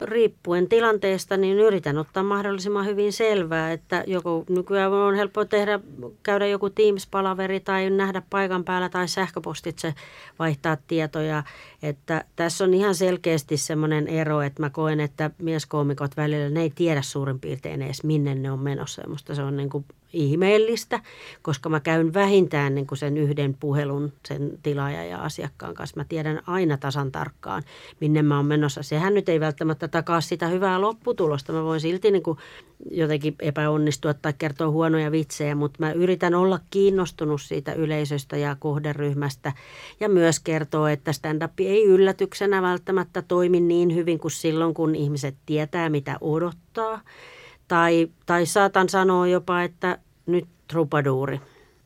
Riippuen tilanteesta, niin yritän ottaa mahdollisimman hyvin selvää, että joku nykyään on helppo tehdä, käydä joku Teams-palaveri tai nähdä paikan päällä tai sähköpostitse vaihtaa tietoja. Että tässä on ihan selkeästi semmoinen ero, että mä koen, että mieskoomikot välillä, ne ei tiedä suurin piirtein edes minne ne on menossa. Ja musta se on niin kuin ihmeellistä, koska mä käyn vähintään niin kuin sen yhden puhelun sen tilaaja ja asiakkaan kanssa. Mä tiedän aina tasan tarkkaan, minne mä oon menossa. Sehän nyt ei välttämättä takaa sitä hyvää lopputulosta. Mä voin silti niin kuin jotenkin epäonnistua tai kertoa huonoja vitsejä, mutta mä yritän olla kiinnostunut siitä yleisöstä ja kohderyhmästä ja myös kertoa, että stand-up ei yllätyksenä välttämättä toimi niin hyvin kuin silloin, kun ihmiset tietää, mitä odottaa. Tai, tai saatan sanoa jopa, että nyt trupaduuri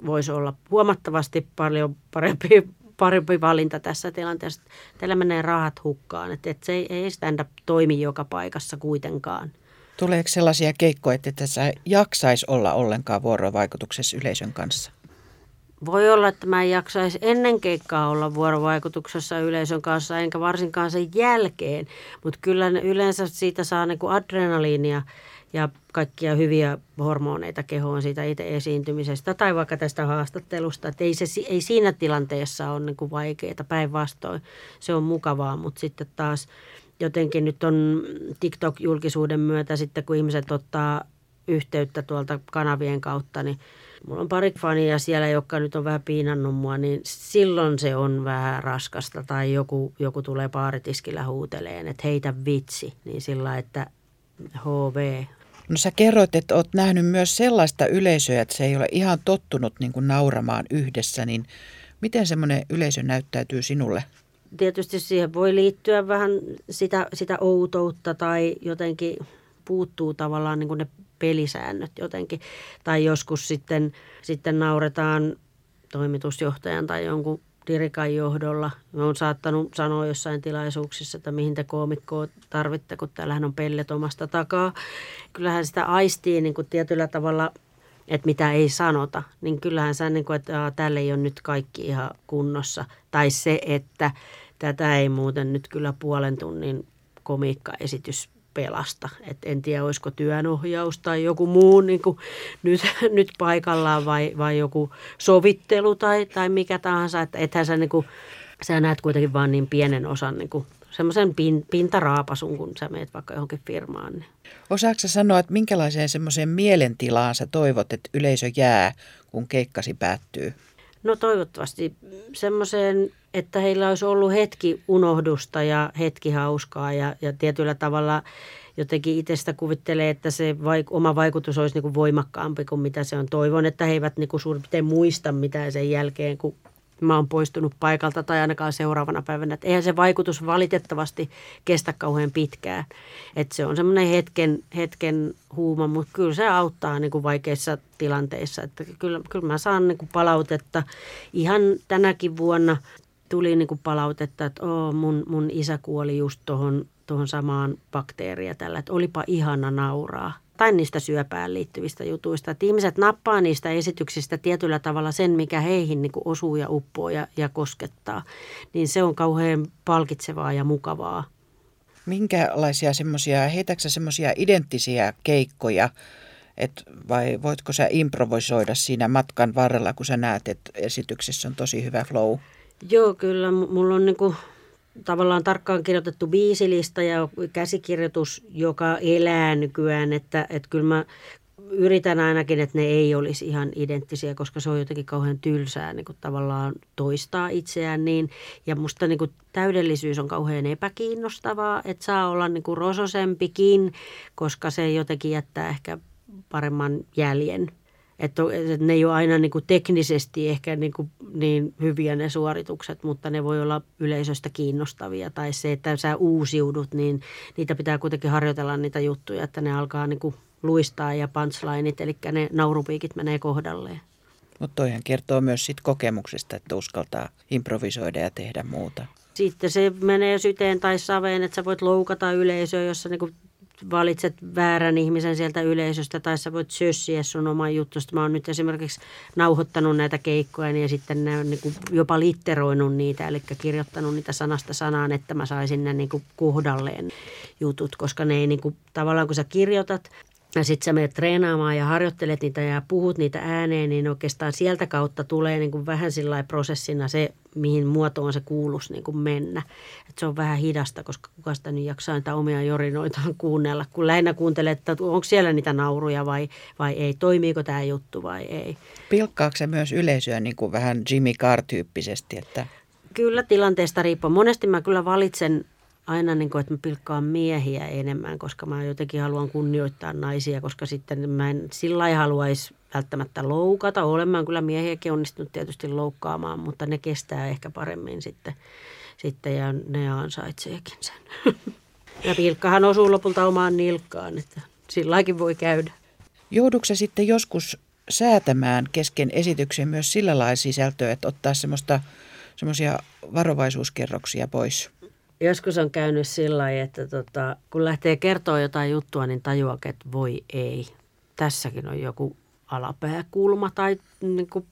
voisi olla huomattavasti paljon parempi, parempi valinta tässä tilanteessa. Teillä menee rahat hukkaan, että, että se ei, ei stand-up toimi joka paikassa kuitenkaan. Tuleeko sellaisia keikkoja, että tässä jaksaisi olla ollenkaan vuorovaikutuksessa yleisön kanssa? Voi olla, että mä en jaksaisi ennen keikkaa olla vuorovaikutuksessa yleisön kanssa, enkä varsinkaan sen jälkeen. Mutta kyllä yleensä siitä saa niinku adrenaliinia ja kaikkia hyviä hormoneita kehoon siitä itse esiintymisestä tai vaikka tästä haastattelusta. Että ei, se, ei siinä tilanteessa ole niin vaikeaa, päinvastoin se on mukavaa, mutta sitten taas jotenkin nyt on TikTok-julkisuuden myötä sitten kun ihmiset ottaa yhteyttä tuolta kanavien kautta, niin mulla on pari fania siellä, jotka nyt on vähän piinannut mua, niin silloin se on vähän raskasta. Tai joku, joku tulee baaritiskillä huuteleen, että heitä vitsi, niin sillä että HV, No sä kerroit, että oot nähnyt myös sellaista yleisöä, että se ei ole ihan tottunut niin kuin nauramaan yhdessä, niin miten semmoinen yleisö näyttäytyy sinulle? Tietysti siihen voi liittyä vähän sitä, sitä outoutta tai jotenkin puuttuu tavallaan niin kuin ne pelisäännöt jotenkin. Tai joskus sitten, sitten nauretaan toimitusjohtajan tai jonkun Dirikan johdolla. Mä oon saattanut sanoa jossain tilaisuuksissa, että mihin te koomikkoa tarvitte, kun täällähän on pellet omasta takaa. Kyllähän sitä aistii niin kuin tietyllä tavalla, että mitä ei sanota. Niin kyllähän sä, niin kuin, että täällä ei ole nyt kaikki ihan kunnossa. Tai se, että tätä ei muuten nyt kyllä puolen tunnin komiikkaesitys pelasta. Et en tiedä, olisiko työnohjaus tai joku muu niin kuin nyt, [LAUGHS] nyt paikallaan vai, vai joku sovittelu tai, tai mikä tahansa. Että ethän sä, niin kuin, sä näet kuitenkin vaan niin pienen osan niin kuin semmoisen pin, pintaraapasun, kun sä meet vaikka johonkin firmaan. Niin. Osaatko sanoa, että minkälaiseen semmoiseen mielentilaan sä toivot, että yleisö jää, kun keikkasi päättyy? No toivottavasti semmoiseen, että heillä olisi ollut hetki unohdusta ja hetki hauskaa ja, ja tietyllä tavalla jotenkin itsestä kuvittelee, että se vaik- oma vaikutus olisi niin kuin voimakkaampi kuin mitä se on. Toivon, että he eivät niin kuin suurin piirtein muista mitään sen jälkeen, kun mä oon poistunut paikalta tai ainakaan seuraavana päivänä. Et eihän se vaikutus valitettavasti kestä kauhean pitkään. Et se on semmoinen hetken, hetken huuma, mutta kyllä se auttaa niin kuin vaikeissa tilanteissa. Että kyllä, kyllä mä saan niin kuin palautetta. Ihan tänäkin vuonna tuli niin kuin palautetta, että mun, mun isä kuoli just tuohon tuohon samaan bakteeria tällä, että olipa ihana nauraa tai niistä syöpään liittyvistä jutuista. Että ihmiset nappaa niistä esityksistä tietyllä tavalla sen, mikä heihin niin kuin osuu ja uppoo ja, ja koskettaa. Niin se on kauhean palkitsevaa ja mukavaa. Minkälaisia semmoisia, heitäksä semmoisia identtisiä keikkoja, et vai voitko sä improvisoida siinä matkan varrella, kun sä näet, että esityksessä on tosi hyvä flow? Joo, kyllä. Mulla on niinku tavallaan tarkkaan kirjoitettu biisilista ja käsikirjoitus, joka elää nykyään, että, että kyllä mä yritän ainakin, että ne ei olisi ihan identtisiä, koska se on jotenkin kauhean tylsää niin kuin tavallaan toistaa itseään niin. Ja musta niin kuin täydellisyys on kauhean epäkiinnostavaa, että saa olla niin kuin rososempikin, koska se jotenkin jättää ehkä paremman jäljen että, että ne ei ole aina niin kuin teknisesti ehkä niin, kuin niin hyviä ne suoritukset, mutta ne voi olla yleisöstä kiinnostavia. Tai se, että sä uusiudut, niin niitä pitää kuitenkin harjoitella niitä juttuja, että ne alkaa niin kuin luistaa ja punchlineit, eli ne naurupiikit menee kohdalleen. Mutta toihan kertoo myös siitä kokemuksesta, että uskaltaa improvisoida ja tehdä muuta. Sitten se menee syteen tai saveen, että sä voit loukata yleisöä, jossa niinku valitset väärän ihmisen sieltä yleisöstä tai sä voit sössiä sun oman juttusta. Mä oon nyt esimerkiksi nauhoittanut näitä keikkoja niin ja sitten ne on niin jopa litteroinut niitä, eli kirjoittanut niitä sanasta sanaan, että mä saisin ne niin kohdalleen jutut, koska ne ei niin kuin, tavallaan kun sä kirjoitat ja sitten sä menet treenaamaan ja harjoittelet niitä ja puhut niitä ääneen, niin oikeastaan sieltä kautta tulee niin kuin vähän sillä prosessina se, mihin muotoon se kuuluisi niin kuin mennä. Et se on vähän hidasta, koska kuka sitä nyt jaksaa niitä omia jorinoitaan kuunnella, kun lähinnä kuuntelee, että onko siellä niitä nauruja vai, vai ei, toimiiko tämä juttu vai ei. Pilkkaako se myös yleisöä niin kuin vähän Jimmy Carr-tyyppisesti? Että... Kyllä tilanteesta riippuu. Monesti mä kyllä valitsen aina, niin kuin, että mä pilkkaan miehiä enemmän, koska mä jotenkin haluan kunnioittaa naisia, koska sitten mä en sillä ei haluaisi välttämättä loukata. Mä kyllä miehiäkin onnistunut tietysti loukkaamaan, mutta ne kestää ehkä paremmin sitten, sitten ja ne ansaitseekin sen. [LAUGHS] Ja pilkkahan osuu lopulta omaan nilkkaan, että silläkin voi käydä. Joudutko sitten joskus säätämään kesken esityksen myös sillä lailla sisältöä, että ottaa semmoista semmoisia varovaisuuskerroksia pois? Joskus on käynyt sillä että tota, kun lähtee kertoa jotain juttua, niin tajuaa, että voi ei. Tässäkin on joku alapääkulma tai niin kuin,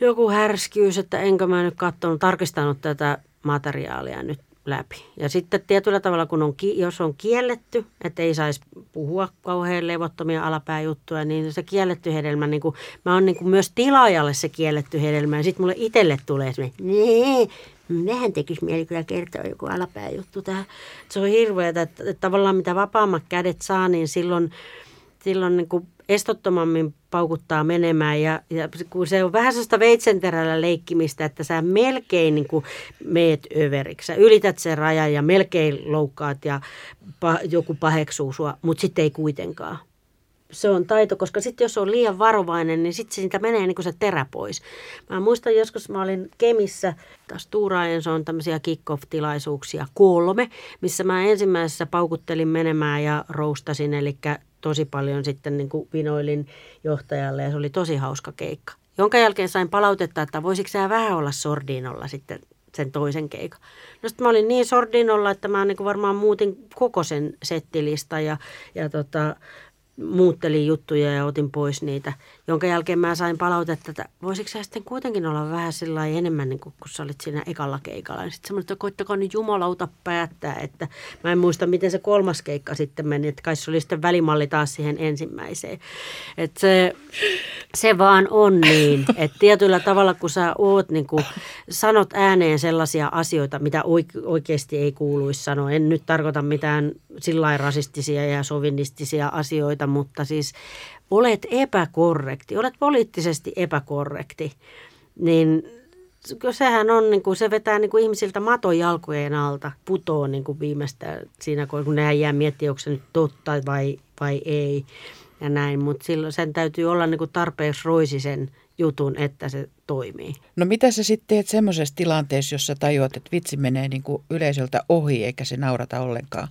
joku härskyys, että enkö mä nyt katsonut, tarkistanut tätä materiaalia nyt läpi. Ja sitten tietyllä tavalla, kun on, jos on kielletty, että ei saisi puhua kauhean levottomia alapääjuttuja, niin se kielletty hedelmä, niin kuin, mä oon niin myös tilaajalle se kielletty hedelmä. Ja sitten mulle itselle tulee nee, mehän tekisi mieli kyllä kertoa joku alapääjuttu tähän. Se on hirveä, että, että, että tavallaan mitä vapaammat kädet saa, niin silloin, silloin niin kuin estottomammin paukuttaa menemään ja, ja kun se on vähän sellaista veitsenterällä leikkimistä, että sä melkein niin kuin meet överiksi. Sä ylität sen rajan ja melkein loukkaat ja pa, joku paheksuu sua, mutta sitten ei kuitenkaan. Se on taito, koska sitten jos on liian varovainen, niin sitten siitä menee niin kuin se terä pois. Mä muistan joskus, mä olin Kemissä, taas tuuraajan, se on tämmöisiä kick-off-tilaisuuksia kolme, missä mä ensimmäisessä paukuttelin menemään ja roustasin, eli tosi paljon sitten niin kuin vinoilin johtajalle ja se oli tosi hauska keikka. Jonka jälkeen sain palautetta, että voisiko sä vähän olla sordinolla sitten sen toisen keikan. No sitten mä olin niin sordinolla, että mä niin varmaan muutin koko sen settilista ja, ja tota, muuttelin juttuja ja otin pois niitä, jonka jälkeen mä sain palautetta, että voisiko sä sitten kuitenkin olla vähän sillä enemmän niin kuin kun sä olit siinä ekalla keikalla. Niin sitten semmoinen, että koittakaa nyt jumalauta päättää, että mä en muista miten se kolmas keikka sitten meni, että kai se oli sitten välimalli taas siihen ensimmäiseen. Että se, se vaan on niin, että tietyllä tavalla kun sä oot niin kuin, sanot ääneen sellaisia asioita, mitä oikeasti ei kuuluisi sanoa. En nyt tarkoita mitään sillä rasistisia ja sovinnistisia asioita, mutta siis olet epäkorrekti, olet poliittisesti epäkorrekti, niin sehän on, niin kuin, se vetää niin kuin ihmisiltä maton jalkojen alta, putoo niin kuin viimeistä siinä, kun ne jää miettiä, onko se nyt totta vai, vai ei ja näin. Mutta silloin sen täytyy olla niin kuin tarpeeksi roisisen jutun, että se toimii. No mitä sä sitten teet semmoisessa tilanteessa, jossa tajuat, että vitsi menee niin kuin yleisöltä ohi eikä se naurata ollenkaan?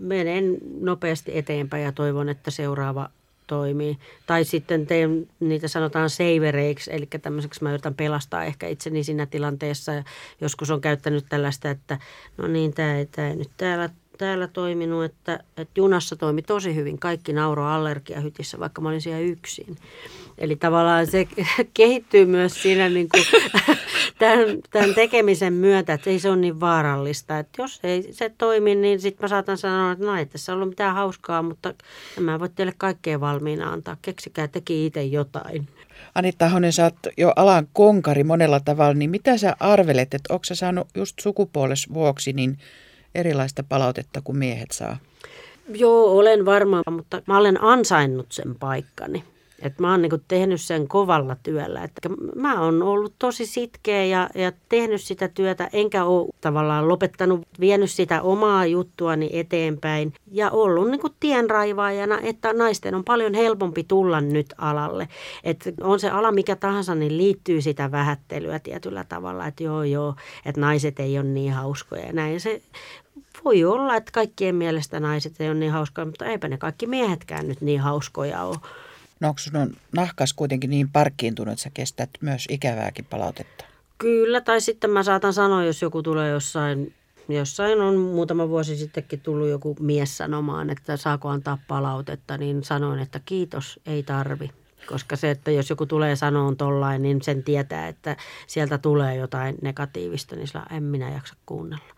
Menen nopeasti eteenpäin ja toivon, että seuraava toimii. Tai sitten teen niitä sanotaan savereiksi, eli tämmöiseksi mä yritän pelastaa ehkä itseni siinä tilanteessa. Joskus on käyttänyt tällaista, että no niin, tämä ei, ei nyt täällä täällä toiminut, että, että junassa toimi tosi hyvin. Kaikki nauro allergiahytissä, vaikka mä olin siellä yksin. Eli tavallaan se [LAUGHS] kehittyy myös siinä niin kuin, [LAUGHS] tämän, tämän tekemisen myötä, että ei se ole niin vaarallista. Että jos ei se toimi, niin sitten mä saatan sanoa, että no ei tässä ollut mitään hauskaa, mutta mä voi teille kaikkea valmiina antaa. Keksikää teki itse jotain. Anitta Ahonen, sä oot jo alan konkari monella tavalla, niin mitä sä arvelet, että onko sä saanut just sukupuoles vuoksi niin erilaista palautetta kuin miehet saa? Joo, olen varma, mutta mä olen ansainnut sen paikkani. Et mä oon niinku tehnyt sen kovalla työllä. Et mä oon ollut tosi sitkeä ja, ja tehnyt sitä työtä, enkä ole tavallaan lopettanut, vienyt sitä omaa juttuani eteenpäin. Ja ollut niinku tienraivaajana, että naisten on paljon helpompi tulla nyt alalle. Et on se ala mikä tahansa, niin liittyy sitä vähättelyä tietyllä tavalla, että joo joo, että naiset ei ole niin hauskoja ja näin. Se voi olla, että kaikkien mielestä naiset ei ole niin hauskoja, mutta eipä ne kaikki miehetkään nyt niin hauskoja ole. No onko sun nahkas kuitenkin niin parkkiintunut, että sä kestät myös ikävääkin palautetta? Kyllä, tai sitten mä saatan sanoa, jos joku tulee jossain, jossain on muutama vuosi sittenkin tullut joku mies sanomaan, että saako antaa palautetta, niin sanoin, että kiitos, ei tarvi. Koska se, että jos joku tulee sanoon tollain, niin sen tietää, että sieltä tulee jotain negatiivista, niin sillä en minä jaksa kuunnella.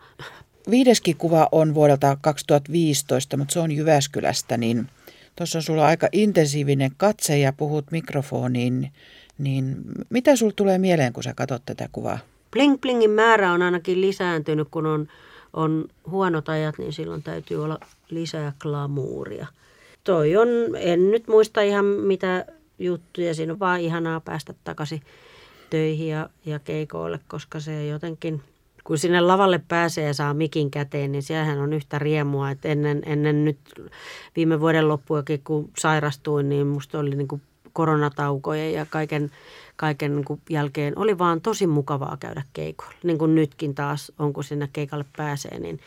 Viideskin kuva on vuodelta 2015, mutta se on Jyväskylästä, niin Tuossa on sulla aika intensiivinen katse ja puhut mikrofoniin, niin mitä sul tulee mieleen, kun sä katsot tätä kuvaa? Bling blingin määrä on ainakin lisääntynyt, kun on, on huonot ajat, niin silloin täytyy olla lisää glamuuria. Toi on, en nyt muista ihan mitä juttuja, siinä on vaan ihanaa päästä takaisin töihin ja, ja keikoille, koska se jotenkin, kun sinne lavalle pääsee ja saa mikin käteen, niin siellähän on yhtä riemua. että ennen, ennen nyt viime vuoden loppuakin, kun sairastuin, niin musta oli niin kuin ja kaiken, kaiken niin kuin jälkeen oli vaan tosi mukavaa käydä keikoilla. Niin kuin nytkin taas on, kun sinne keikalle pääsee, niin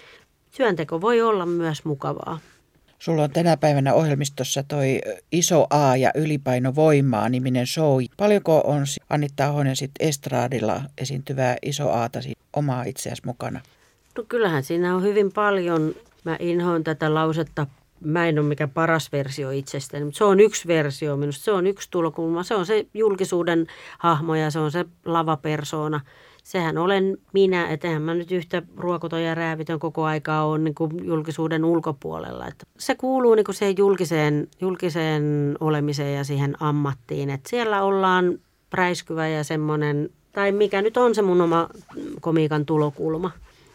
työnteko voi olla myös mukavaa. Sulla on tänä päivänä ohjelmistossa toi Iso A ja Ylipaino voimaa niminen show. Paljonko on Annitta Ahonen sit estraadilla esiintyvää Iso Aata omaa itseäsi mukana? No kyllähän siinä on hyvin paljon. Mä inhoin tätä lausetta mä en ole mikään paras versio itsestäni, mutta se on yksi versio minusta. Se on yksi tulokulma. Se on se julkisuuden hahmo ja se on se lavapersona. Sehän olen minä, että eihän mä nyt yhtä ruokoton ja räävitön koko aikaa ole niin kuin julkisuuden ulkopuolella. Että se kuuluu niin kuin siihen julkiseen, julkiseen olemiseen ja siihen ammattiin. Että siellä ollaan räiskyvä ja semmoinen, tai mikä nyt on se mun oma komiikan tulokulma.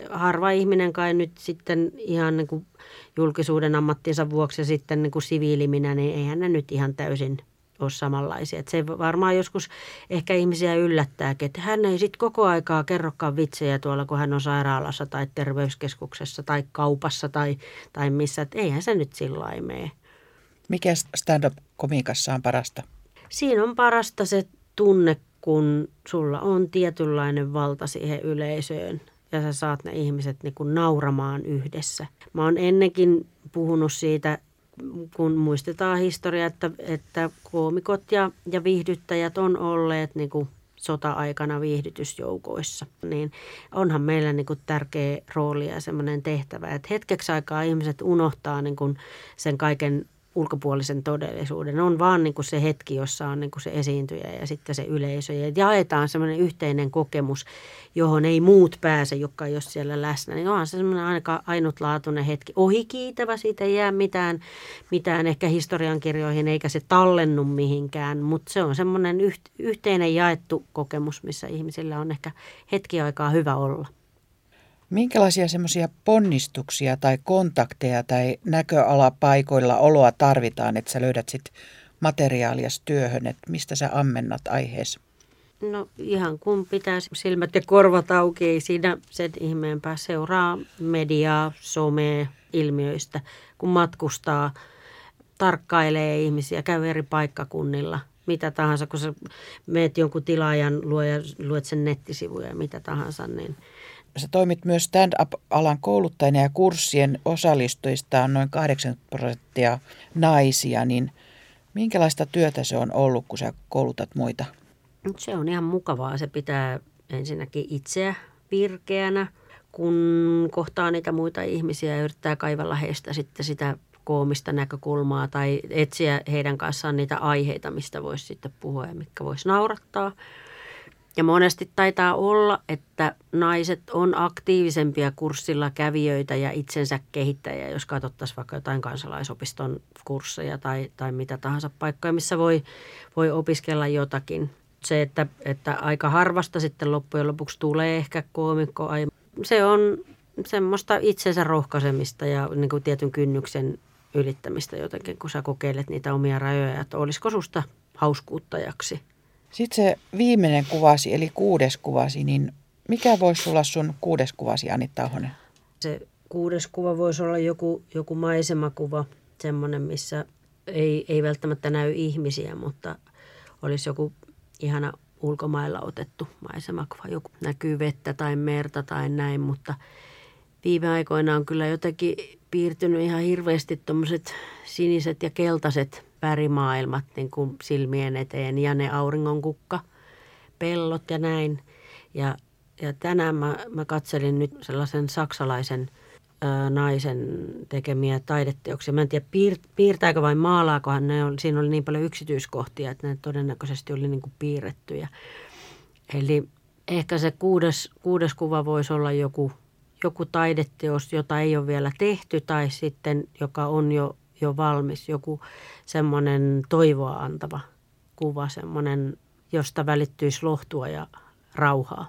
Harva ihminen kai nyt sitten ihan niin kuin julkisuuden ammattinsa vuoksi ja sitten niin kuin siviiliminä, niin eihän ne nyt ihan täysin ole samanlaisia. Että se varmaan joskus ehkä ihmisiä yllättää, että hän ei sitten koko aikaa kerrokaan vitsejä tuolla, kun hän on sairaalassa tai terveyskeskuksessa tai kaupassa tai, tai missä. Että eihän se nyt sillä mene. Mikä stand-up-komiikassa on parasta? Siinä on parasta se tunne, kun sulla on tietynlainen valta siihen yleisöön ja sä saat ne ihmiset niin kuin nauramaan yhdessä. Mä oon ennenkin puhunut siitä, kun muistetaan historia, että, että koomikot ja, ja viihdyttäjät on olleet niin kuin sota-aikana viihdytysjoukoissa, niin onhan meillä niin kuin tärkeä rooli ja semmoinen tehtävä, että hetkeksi aikaa ihmiset unohtaa niin kuin sen kaiken ulkopuolisen todellisuuden. On vaan niin kuin se hetki, jossa on niin kuin se esiintyjä ja sitten se yleisö. Ja jaetaan semmoinen yhteinen kokemus, johon ei muut pääse, jotka ei ole siellä läsnä. Niin onhan se semmoinen aika ainutlaatuinen hetki. Ohikiitävä, siitä ei jää mitään, mitään ehkä historiankirjoihin eikä se tallennu mihinkään. Mutta se on semmoinen yhteinen jaettu kokemus, missä ihmisillä on ehkä hetki aikaa hyvä olla. Minkälaisia semmoisia ponnistuksia tai kontakteja tai näköalapaikoilla oloa tarvitaan, että sä löydät sit materiaalia työhön, että mistä sä ammennat aiheessa? No ihan kun pitäisi silmät ja korvat auki, ei siinä sen ihmeempää seuraa mediaa, somea, ilmiöistä, kun matkustaa, tarkkailee ihmisiä, käy eri paikkakunnilla, mitä tahansa, kun sä meet jonkun tilaajan luo ja luet sen nettisivuja ja mitä tahansa, niin – sä toimit myös stand-up-alan kouluttajana ja kurssien osallistujista on noin 80 prosenttia naisia, niin minkälaista työtä se on ollut, kun sä koulutat muita? Se on ihan mukavaa. Se pitää ensinnäkin itseä virkeänä, kun kohtaa niitä muita ihmisiä ja yrittää kaivella heistä sitten sitä koomista näkökulmaa tai etsiä heidän kanssaan niitä aiheita, mistä voisi sitten puhua ja mitkä voisi naurattaa – ja monesti taitaa olla, että naiset on aktiivisempia kurssilla kävijöitä ja itsensä kehittäjiä, jos katsottaisiin vaikka jotain kansalaisopiston kursseja tai, tai mitä tahansa paikkoja, missä voi, voi opiskella jotakin. Se, että, että aika harvasta sitten loppujen lopuksi tulee ehkä koomikko, se on semmoista itsensä rohkaisemista ja niin kuin tietyn kynnyksen ylittämistä jotenkin, kun sä kokeilet niitä omia rajoja, että olisiko susta hauskuuttajaksi – sitten se viimeinen kuvasi, eli kuudes kuvasi, niin mikä voisi olla sun kuudes kuvasi, Anitta Ahonen? Se kuudes kuva voisi olla joku, joku maisemakuva, semmoinen, missä ei, ei välttämättä näy ihmisiä, mutta olisi joku ihana ulkomailla otettu maisemakuva. Joku näkyy vettä tai merta tai näin, mutta viime aikoina on kyllä jotenkin piirtynyt ihan hirveästi tuommoiset siniset ja keltaiset värimaailmat niin kuin silmien eteen ja ne auringonkukka, pellot ja näin. Ja, ja tänään mä, mä katselin nyt sellaisen saksalaisen ö, naisen tekemiä taideteoksia. Mä en tiedä piir, piirtääkö vai maalaakohan ne. Oli, siinä oli niin paljon yksityiskohtia, että ne todennäköisesti oli niin kuin piirrettyjä. Eli ehkä se kuudes, kuudes kuva voisi olla joku, joku taideteos, jota ei ole vielä tehty tai sitten joka on jo jo valmis, joku semmoinen toivoa antava kuva, semmoinen, josta välittyisi lohtua ja rauhaa.